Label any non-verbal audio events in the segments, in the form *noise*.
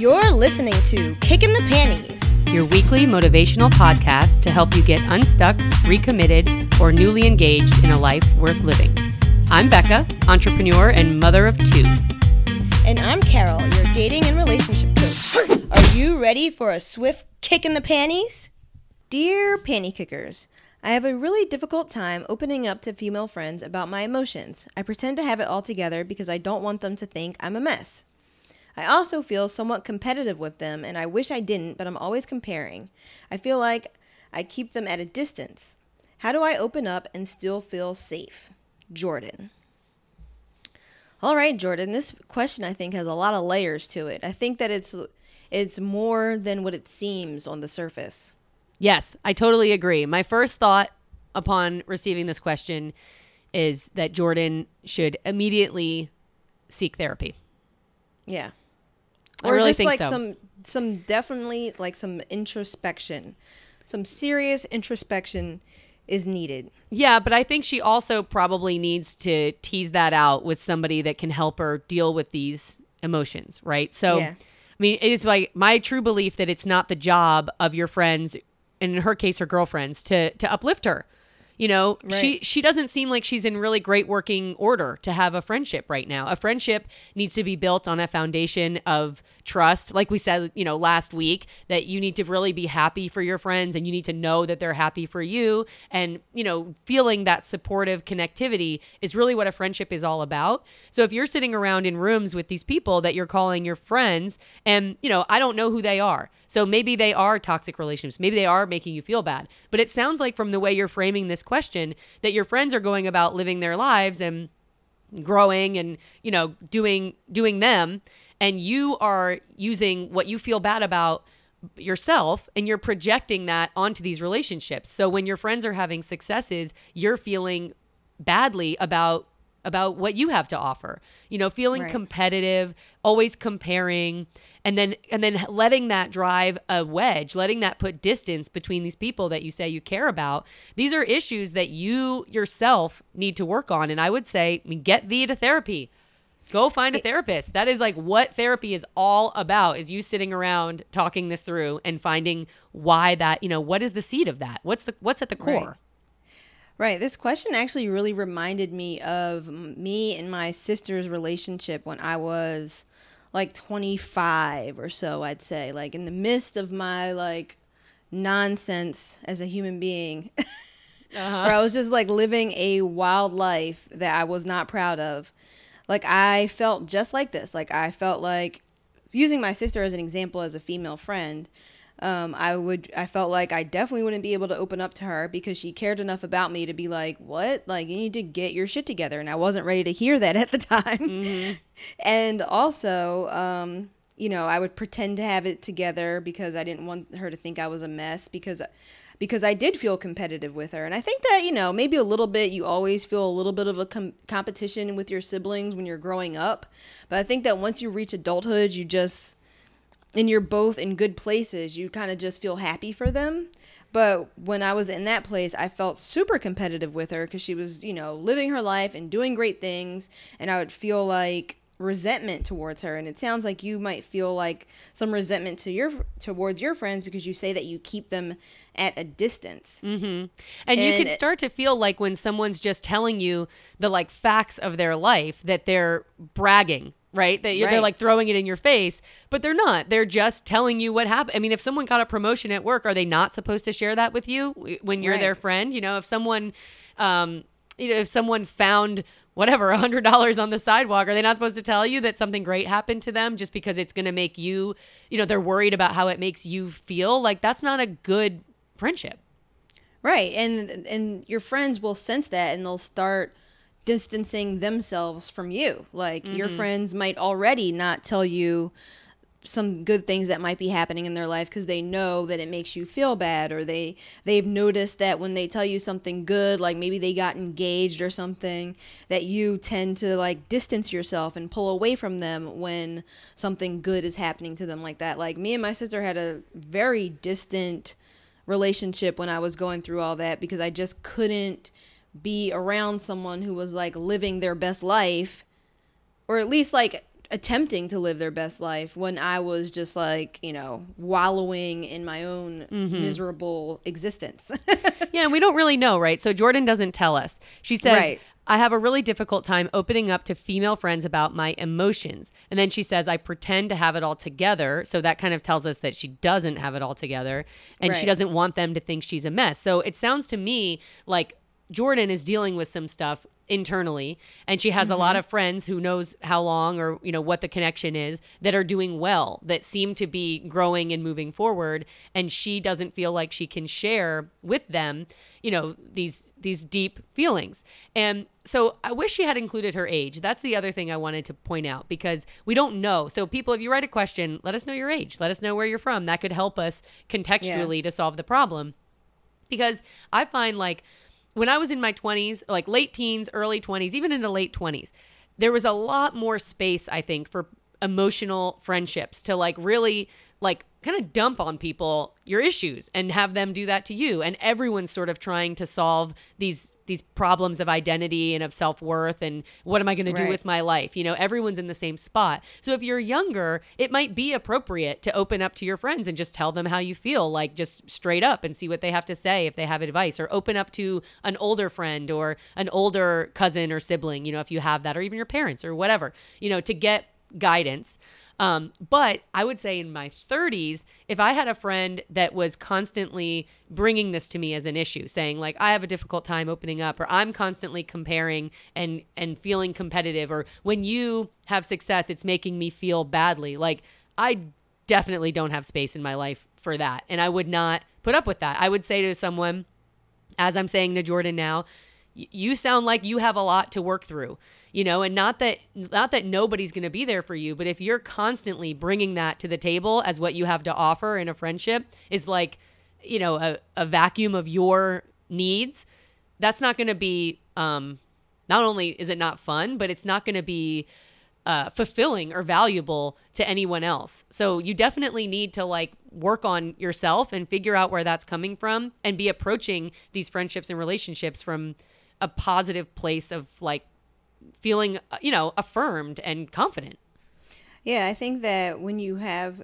You're listening to Kicking the Panties. your weekly motivational podcast to help you get unstuck, recommitted, or newly engaged in a life worth living. I'm Becca, entrepreneur and mother of two. And I'm Carol, your dating and relationship coach. Are you ready for a swift kick in the panties? Dear panty kickers, I have a really difficult time opening up to female friends about my emotions. I pretend to have it all together because I don't want them to think I'm a mess. I also feel somewhat competitive with them, and I wish I didn't, but I'm always comparing. I feel like I keep them at a distance. How do I open up and still feel safe? Jordan. All right, Jordan. This question I think has a lot of layers to it. I think that it's it's more than what it seems on the surface. Yes, I totally agree. My first thought upon receiving this question is that Jordan should immediately seek therapy. Yeah. I Or really just think like so. some some definitely like some introspection. Some serious introspection is needed. Yeah, but I think she also probably needs to tease that out with somebody that can help her deal with these emotions, right? So, Yeah. I mean, it is like my true belief that it's not the job of your friends, and in her case, her girlfriends, to to uplift her. You know, she she doesn't seem like she's in really great working order to have a friendship right now. A friendship needs to be built on a foundation of trust. Like we said, you know, last week, that you need to really be happy for your friends and you need to know that they're happy for you. And, you know, feeling that supportive connectivity is really what a friendship is all about. So if you're sitting around in rooms with these people that you're calling your friends, and, you know, I don't know who they are. So maybe they are toxic relationships. Maybe they are making you feel bad. But it sounds like from the way you're framing this question that your friends are going about living their lives and growing and you know doing doing them. And you are using what you feel bad about yourself and you're projecting that onto these relationships. So when your friends are having successes you're feeling badly about about what you have to offer. You know feeling Right. competitive always comparing and then and then letting that drive a wedge letting that put distance between these people that you say you care about. These are issues that you yourself need to work on. And i would say I mean, get thee to therapy. Go find a therapist. That is like what therapy is all about is you sitting around talking this through and finding why that you know what is the seed of that? What's the what's at the core? Right. This question actually really reminded me of me and my sister's relationship when I was like 25 or so, I'd say. Like in the midst of my like nonsense as a human being, *laughs* Uh-huh. where I was just like living a wild life that I was not proud of. Like I felt just like this. Like I felt like using my sister as an example as a female friend, um, I would I felt like I definitely wouldn't be able to open up to her because she cared enough about me to be like, "What? Like you need to get your shit together." And I wasn't ready to hear that *laughs* at the time. *laughs* and also, um, you know, I would pretend to have it together because I didn't want her to think I was a mess because because I did feel competitive with her. And I think that, you know, maybe a little bit you always feel a little bit of a com- competition with your siblings when you're growing up. But I think that once you reach adulthood, you just and you're both in good places, you kind of just feel happy for them. But when I was in that place, I felt super competitive with her because she was, you know, living her life and doing great things. And I would feel like resentment towards her. And it sounds like you might feel like some resentment to your towards your friends because you say that you keep them at a distance. Mm-hmm. And, you can it- start to feel like when someone's just telling you the like facts of their life that they're bragging, right? That you're, they're like throwing it in your face, but they're not. They're just telling you what happened. I mean, if someone got a promotion at work, are they not supposed to share that with you when you're Right. their friend? You know, if someone, um, you know, if someone found whatever a hundred dollars on the sidewalk, are they not supposed to tell you that something great happened to them just because it's going to make you, you know, they're worried about how it makes you feel? Like that's not a good friendship. Right. And and your friends will sense that and they'll start distancing themselves from you. Like your mm-hmm. friends might already not tell you some good things that might be happening in their life because they know that it makes you feel bad or they they've noticed that when they tell you something good like maybe they got engaged or something that you tend to like distance yourself and pull away from them when something good is happening to them like that like me and my sister had a very distant relationship when I was going through all that because I just couldn't be around someone who was like living their best life or at least like attempting to live their best life when I was just like, you know, wallowing in my own Mm-hmm. miserable existence. *laughs* Yeah, we don't really know, right? So Jordan doesn't tell us. She says, Right. I have a really difficult time opening up to female friends about my emotions. And then she says, I pretend to have it all together. So that kind of tells us that she doesn't have it all together and she doesn't want them to think she's a mess. So it sounds to me like Jordan is dealing with some stuff internally and she has a lot mm-hmm. of friends who knows how long or you know what the connection is that are doing well that seem to be growing and moving forward and she doesn't feel like she can share with them you know these these deep feelings. And so i wish she had included her age. That's the other thing i wanted to point out because we don't know. So people if you write a question let us know your age. Let us know where you're from. That could help us contextually to solve the problem. Because I find like when I was in my 20s, like late teens, early 20s, even into late 20s, there was a lot more space, I think, for emotional friendships to like really like kind of dump on people your issues and have them do that to you. And everyone's sort of trying to solve these these problems of identity and of self-worth and what am I going to do with my life? You know everyone's in the same spot. So if you're younger it might be appropriate to open up to your friends and just tell them how you feel like just straight up and see what they have to say if they have advice or open up to an older friend or an older cousin or sibling you know if you have that or even your parents or whatever you know to get guidance um, but I would say in my 30s, if I had a friend that was constantly bringing this to me as an issue, saying like I have a difficult time opening up, or I'm constantly comparing and and feeling competitive, or when you have success, it's making me feel badly. Like I definitely don't have space in my life for that, and I would not put up with that. I would say to someone, as I'm saying to Jordan now, you sound like you have a lot to work through you know and not that not that nobody's going to be there for you but if you're constantly bringing that to the table as what you have to offer in a friendship is like you know a, a vacuum of your needs that's not going to be um not only is it not fun but it's not going to be uh, fulfilling or valuable to anyone else. So you definitely need to like work on yourself and figure out where that's coming from and be approaching these friendships and relationships from a positive place of like feeling, uh, you know, affirmed and confident. Yeah, I think that when you have,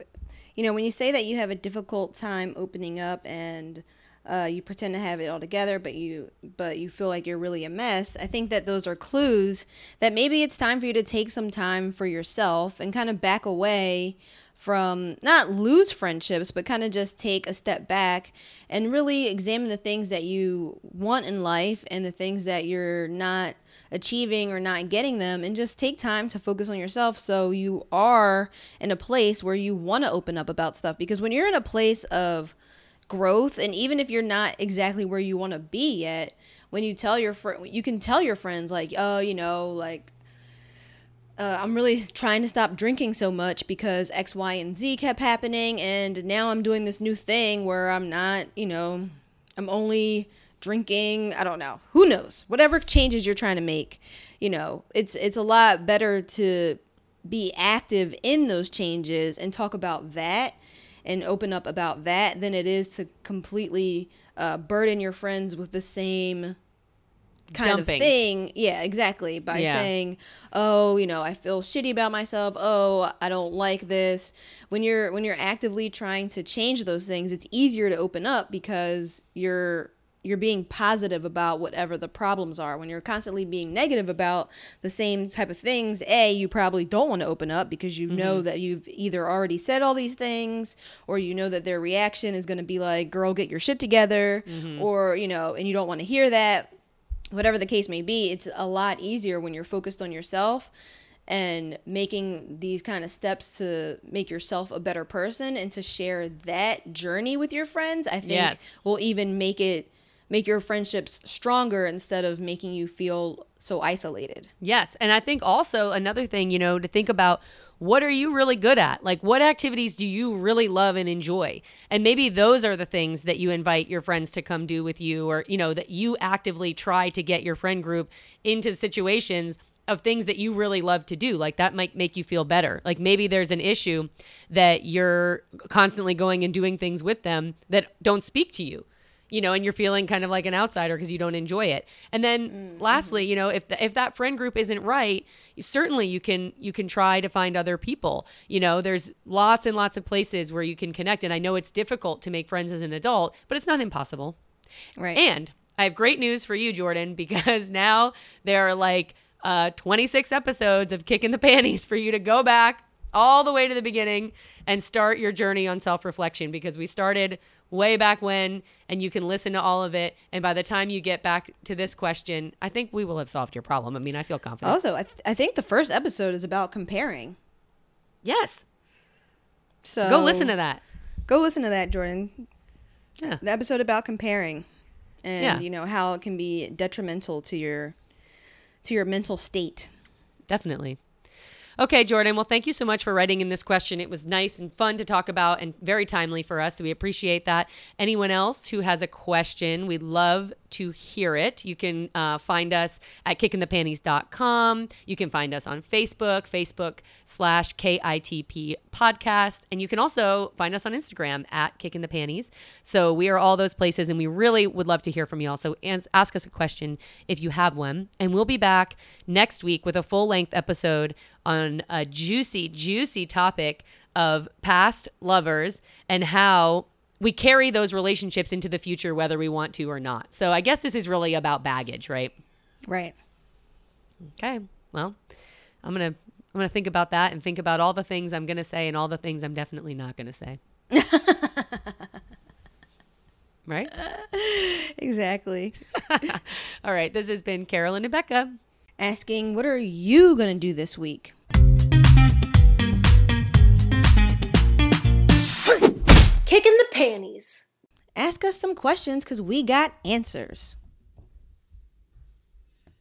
you know, when you say that you have a difficult time opening up and uh, you pretend to have it all together, but you but you feel like you're really a mess. I think that those are clues that maybe it's time for you to take some time for yourself and kind of back away from not lose friendships, but kind of just take a step back and really examine the things that you want in life and the things that you're not achieving or not getting them and just take time to focus on yourself so you are in a place where you want to open up about stuff. Because when you're in a place of growth and even if you're not exactly where you want to be yet when you tell your friend you can tell your friends like oh you know like uh, I'm really trying to stop drinking so much because X, Y, and Z kept happening, and now I'm doing this new thing where I'm not, you know, I'm only drinking. I don't know. Who knows? Whatever changes you're trying to make, you know, it's it's a lot better to be active in those changes and talk about that and open up about that than it is to completely uh, burden your friends with the same kind Dumping. of thing. Yeah, exactly. By Yeah. saying, "Oh, you know, I feel shitty about myself. Oh, I don't like this." When you're when you're actively trying to change those things, it's easier to open up because you're you're being positive about whatever the problems are. When you're constantly being negative about the same type of things, A, you probably don't want to open up because you know mm-hmm. that you've either already said all these things or you know that their reaction is going to be like, "Girl, get your shit together." Mm-hmm. Or, you know, and you don't want to hear that whatever the case may be, it's a lot easier when you're focused on yourself and making these kind of steps to make yourself a better person and to share that journey with your friends. I think Yes. will even make it make your friendships stronger instead of making you feel so isolated. Yes. And I think also another thing, you know, to think about what are you really good at? Like, what activities do you really love and enjoy? And maybe those are the things that you invite your friends to come do with you, or, you know, that you actively try to get your friend group into situations of things that you really love to do. Like, that might make you feel better. Like, maybe there's an issue that you're constantly going and doing things with them that don't speak to you you know, and you're feeling kind of like an outsider because you don't enjoy it. And then Mm-hmm. lastly, you know, if the, if that friend group isn't right, certainly you can you can try to find other people. You know, there's lots and lots of places where you can connect and I know it's difficult to make friends as an adult, but it's not impossible. Right. And I have great news for you, Jordan, *laughs* because now there are like uh, 26 episodes of Kicking the Panties for you to go back all the way to the beginning and start your journey on self reflection because we started way back when and you can listen to all of it. And by the time you get back to this question, I think we will have solved your problem. I mean, I feel confident. also, I, th- I think the first episode is about comparing. yes. So Go listen to that. Go listen to that, Jordan. Yeah. The episode about comparing, and Yeah. you know how it can be detrimental to your to your mental state. Definitely. Okay, Jordan. Well, thank you so much for writing in this question. It was nice and fun to talk about and very timely for us. So we appreciate that. Anyone else who has a question, we'd love to hear it. You can uh, find us at kickingthepanties.com. You can find us on Facebook, Facebook slash KITP podcast. And you can also find us on Instagram at Kicking the. So we are all those places and we really would love to hear from you all. So ask us a question if you have one. And we'll be back next week with a full length episode on a juicy, juicy topic of past lovers and how we carry those relationships into the future, whether we want to or not. So I guess this is really about baggage, right? Right. Okay. Well, I'm gonna I'm gonna think about that and think about all the things I'm gonna say and all the things I'm definitely not gonna say. *laughs* right? Exactly. *laughs* All right. This has been Carolyn and Becca. Asking, what are you gonna do this week? Kicking the panties. Ask us some questions because we got answers.